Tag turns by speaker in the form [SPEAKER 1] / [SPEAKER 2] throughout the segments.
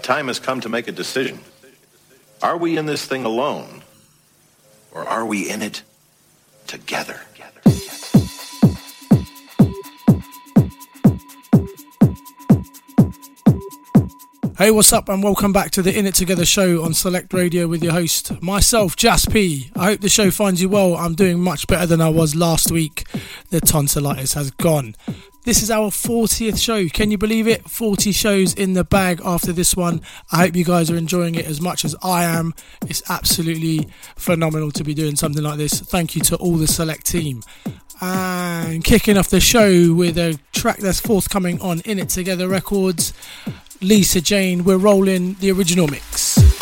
[SPEAKER 1] time has come to make a decision. Are we in this thing alone? Or are we in it together?
[SPEAKER 2] Hey, what's up, and welcome back to the In It Together show on Select Radio with your host, myself, Jas P. I hope the show finds you well. I'm doing much better than I was last week. The tonsillitis has gone. This is our 40th show. Can you believe it? 40 shows in the bag after this one. I hope you guys are enjoying it as much as I am. It's absolutely phenomenal to be doing something like this. Thank you to all the Select team. And kicking off the show with a track that's forthcoming on In It Together Records. Lisa Jane, we're rolling the original mix.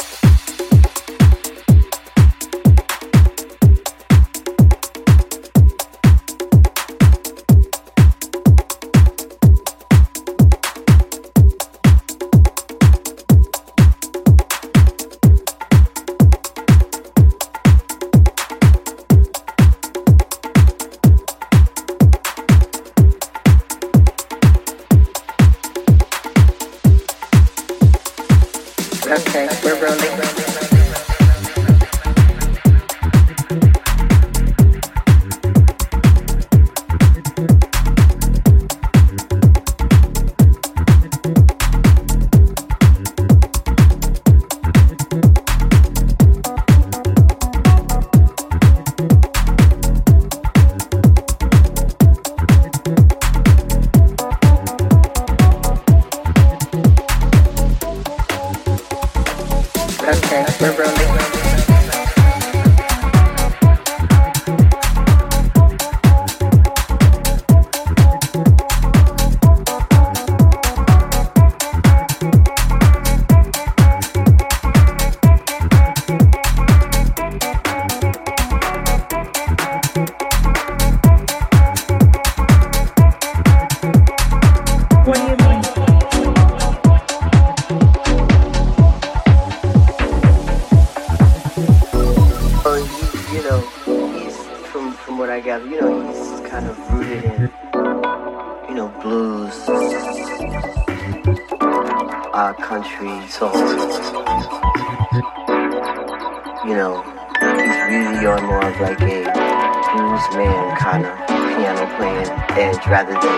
[SPEAKER 3] rather than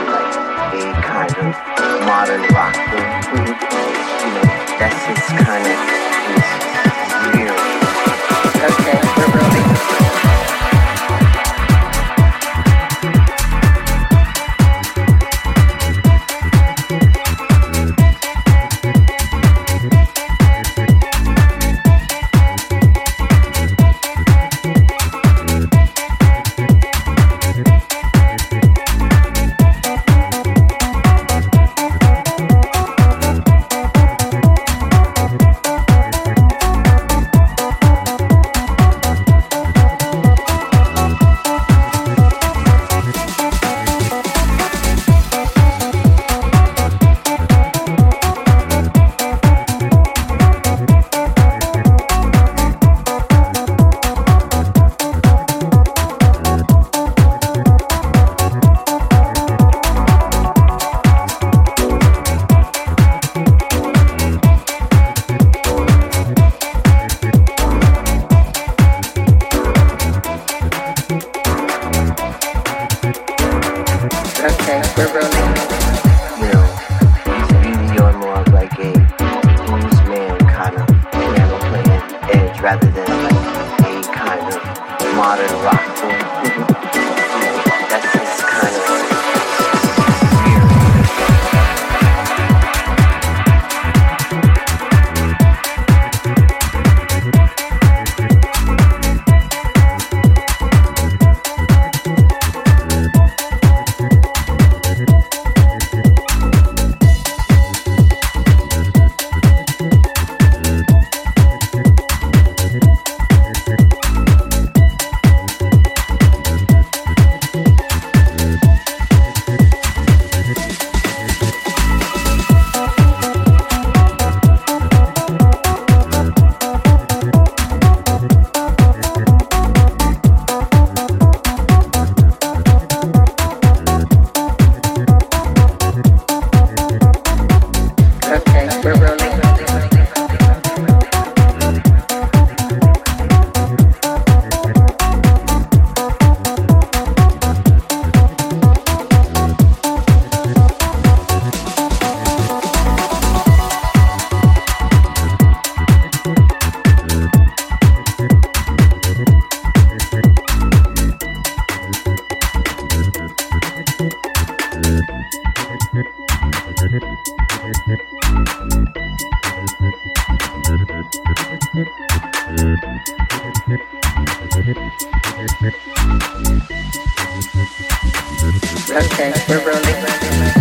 [SPEAKER 3] Okay, we're rolling.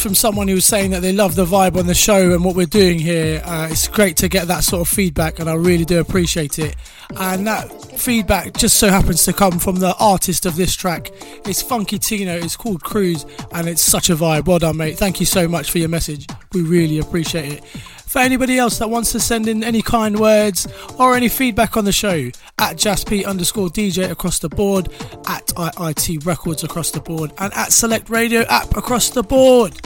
[SPEAKER 3] Message from someone who was saying that they love the vibe on the show and what we're doing here. Uh, it's great to get that sort of feedback, and I really do appreciate it. And that feedback just so happens to come from the artist of this track. It's Funky Tino, it's called Cruise, and it's such a vibe. Well done, mate. Thank you so much for your message. We really appreciate it. For anybody else that wants to send in any kind words or any feedback on the show, at JaspP underscore DJ across the board, at IIT Records across the board, and at Select Radio app across the board.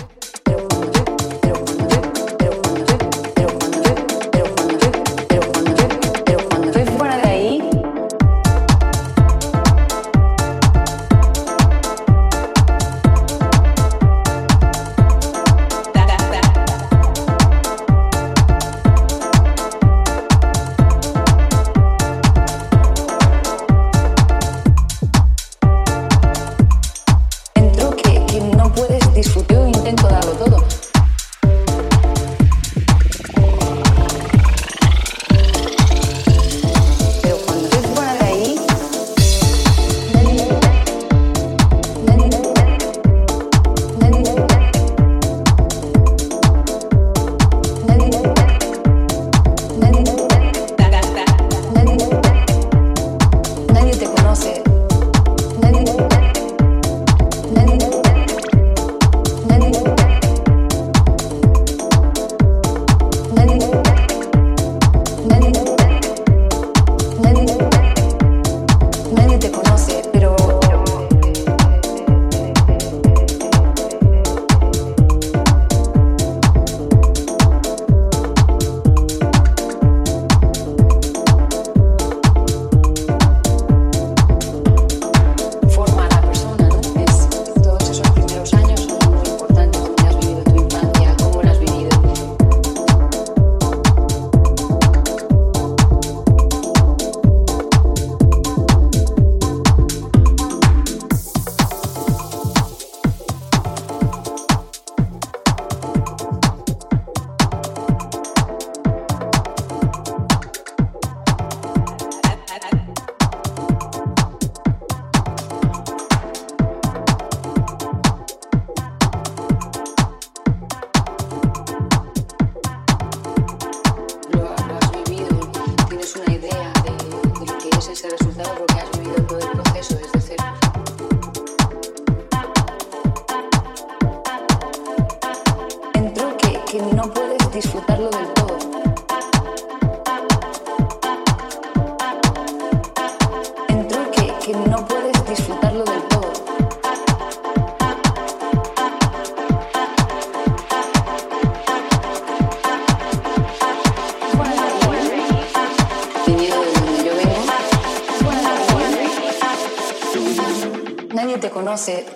[SPEAKER 2] opposite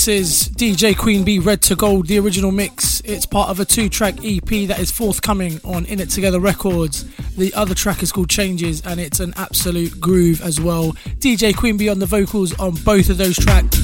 [SPEAKER 2] this is DJ Queen Bee Red to Gold, the original mix. It's part of a two track EP that is forthcoming on In It Together Records. The other track is called Changes and it's an absolute groove as well. DJ Queen Bee on the vocals on both of those tracks.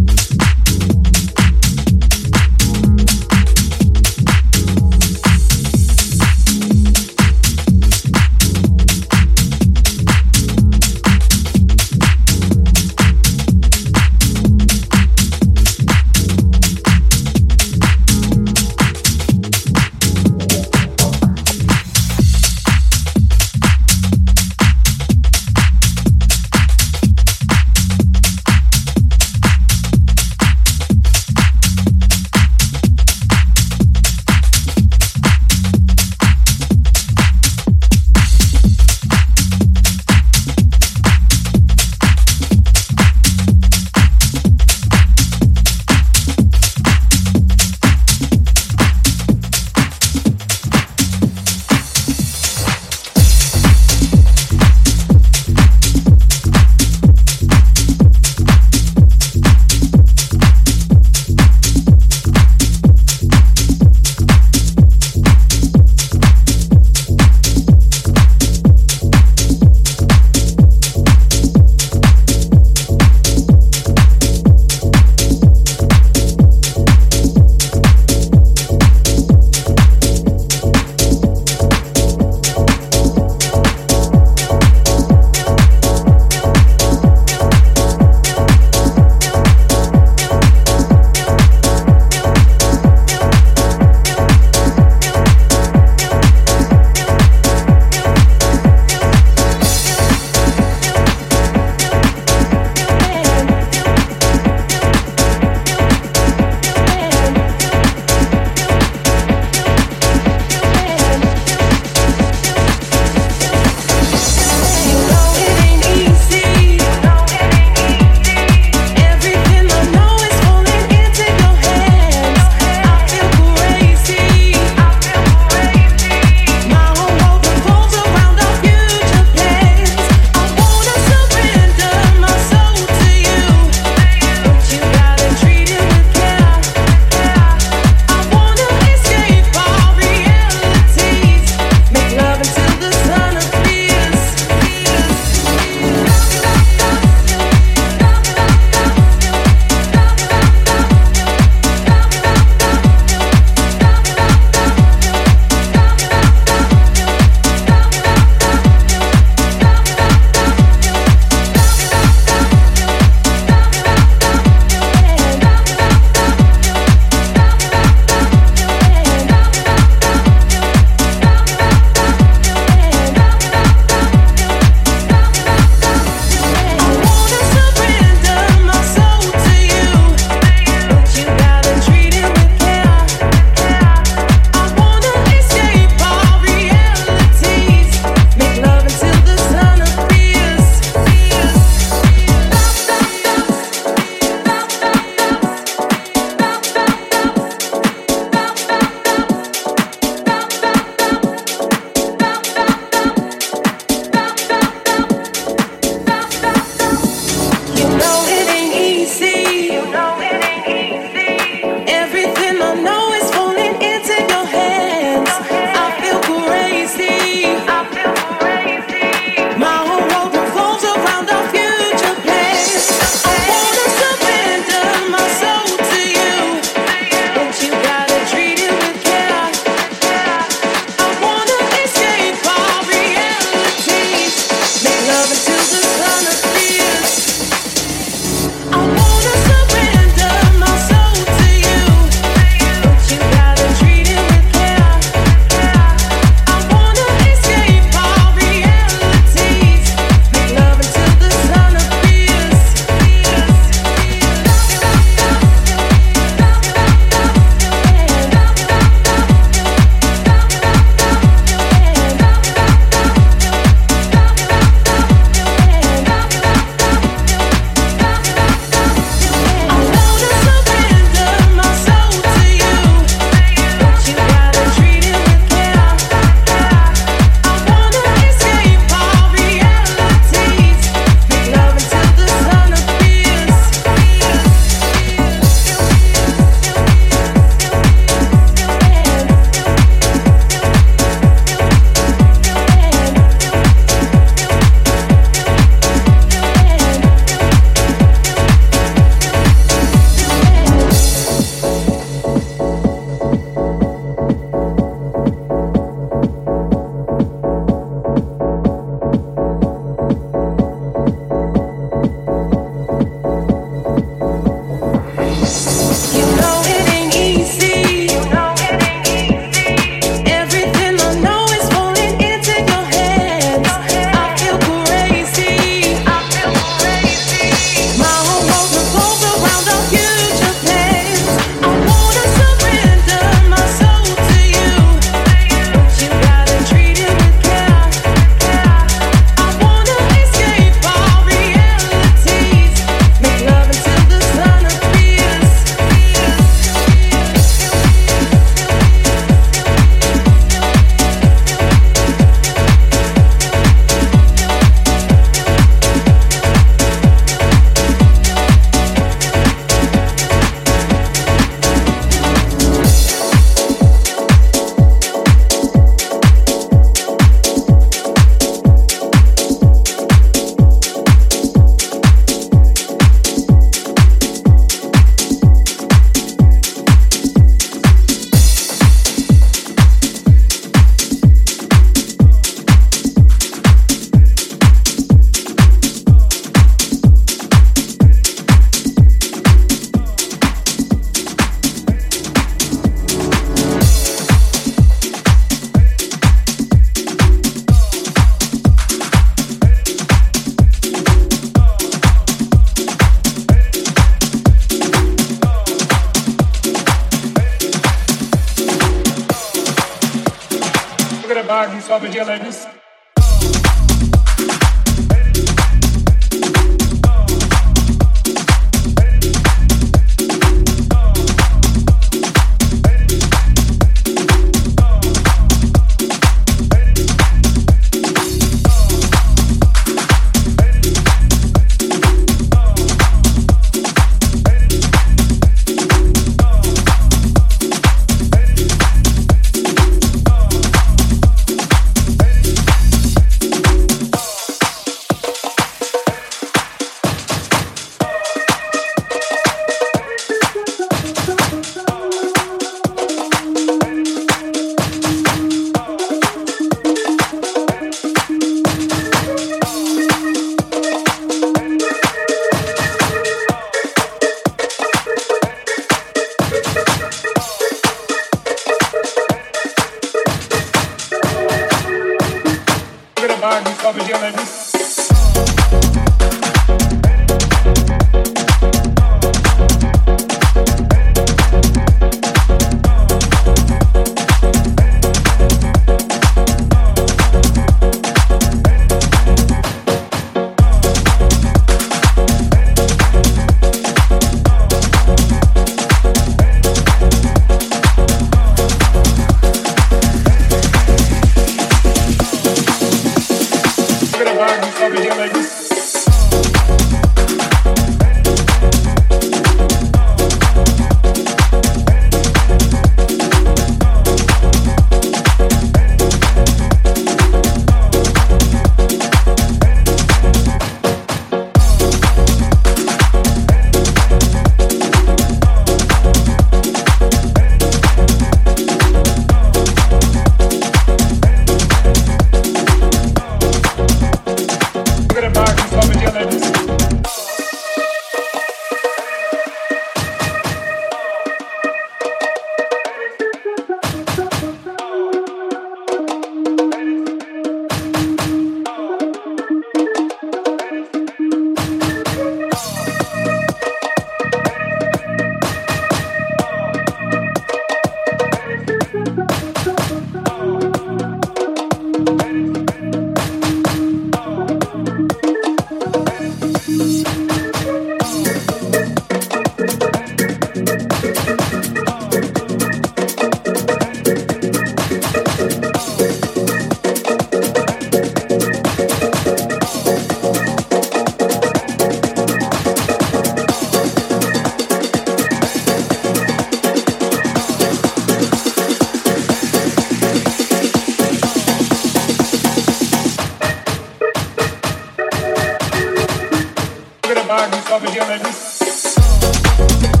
[SPEAKER 4] man who's over here like this.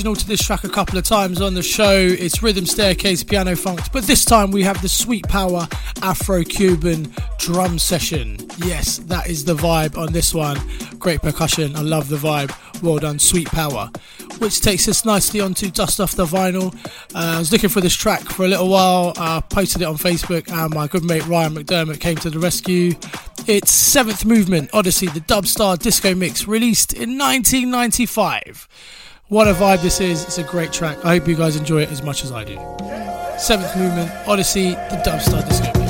[SPEAKER 2] Original to this track a couple of times on the show. It's Rhythm Staircase Piano Funk, but this time we have the Sweet Power Afro Cuban drum session. Yes, that is the vibe on this one. Great percussion. I love the vibe. Well done, Sweet Power. which takes us nicely onto Dust Off the Vinyl. Uh, I was looking for this track for a little while, uh, posted it on Facebook, and my good mate Ryan McDermott came to the rescue. It's Seventh Movement Odyssey, the Dubstar Disco Mix, released in 1995. What a vibe this is! It's a great track. I hope you guys enjoy it as much as I do. Seventh Movement Odyssey, the Dubstar Disco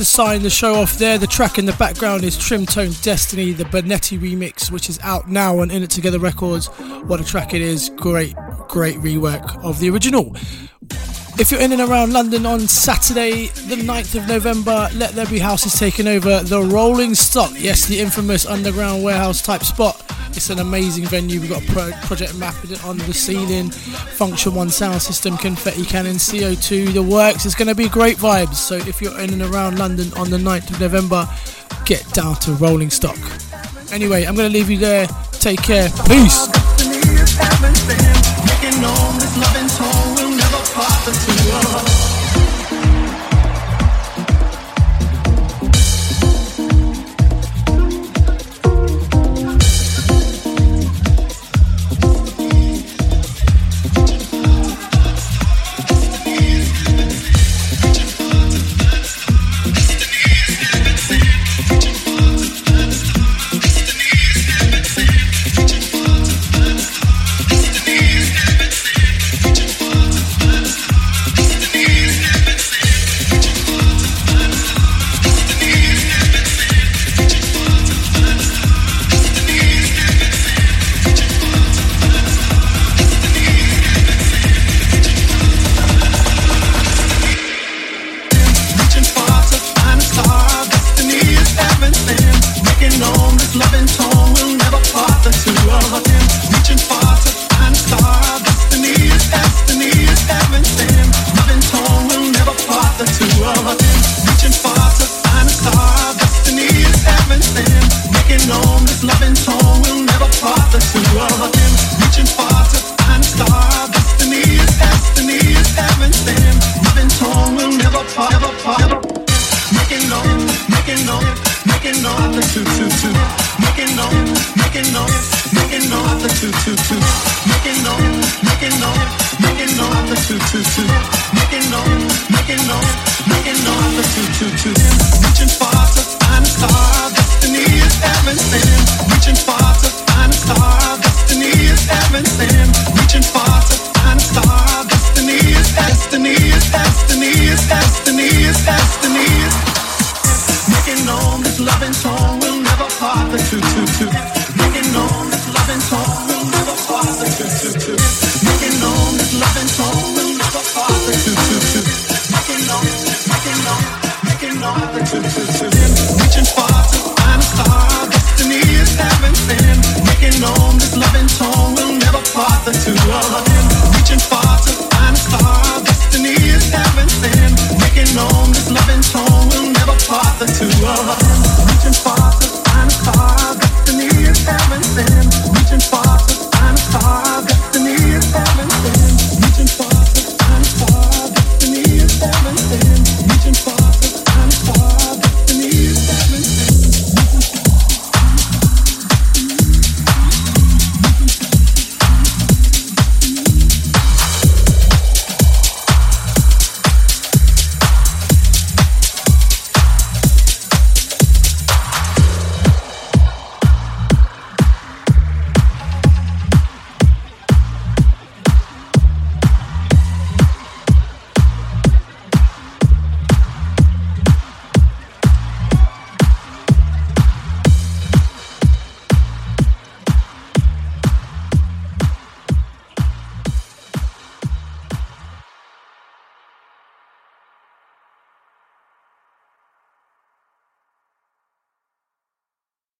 [SPEAKER 4] to
[SPEAKER 2] sign the show off there. The track in the background is Trim Tone Destiny, the Bernetti remix, which is out now on In It Together Records. What a track it is! Great, great rework of the original. If you're in and around London on Saturday, the 9th of November, Let There Be House is taking over the Rolling Stock. Yes, the infamous underground warehouse type spot it's an amazing venue. We've got a pro- project mapped on the ceiling, Funktion-One sound system, confetti cannon, CO2, the works. It's going to be great vibes. So if you're in and around London on the 9th of November, get down to Rolling Stock. Anyway, I'm going to leave you there. Take care. Peace.
[SPEAKER 5] Love. Mix. to us.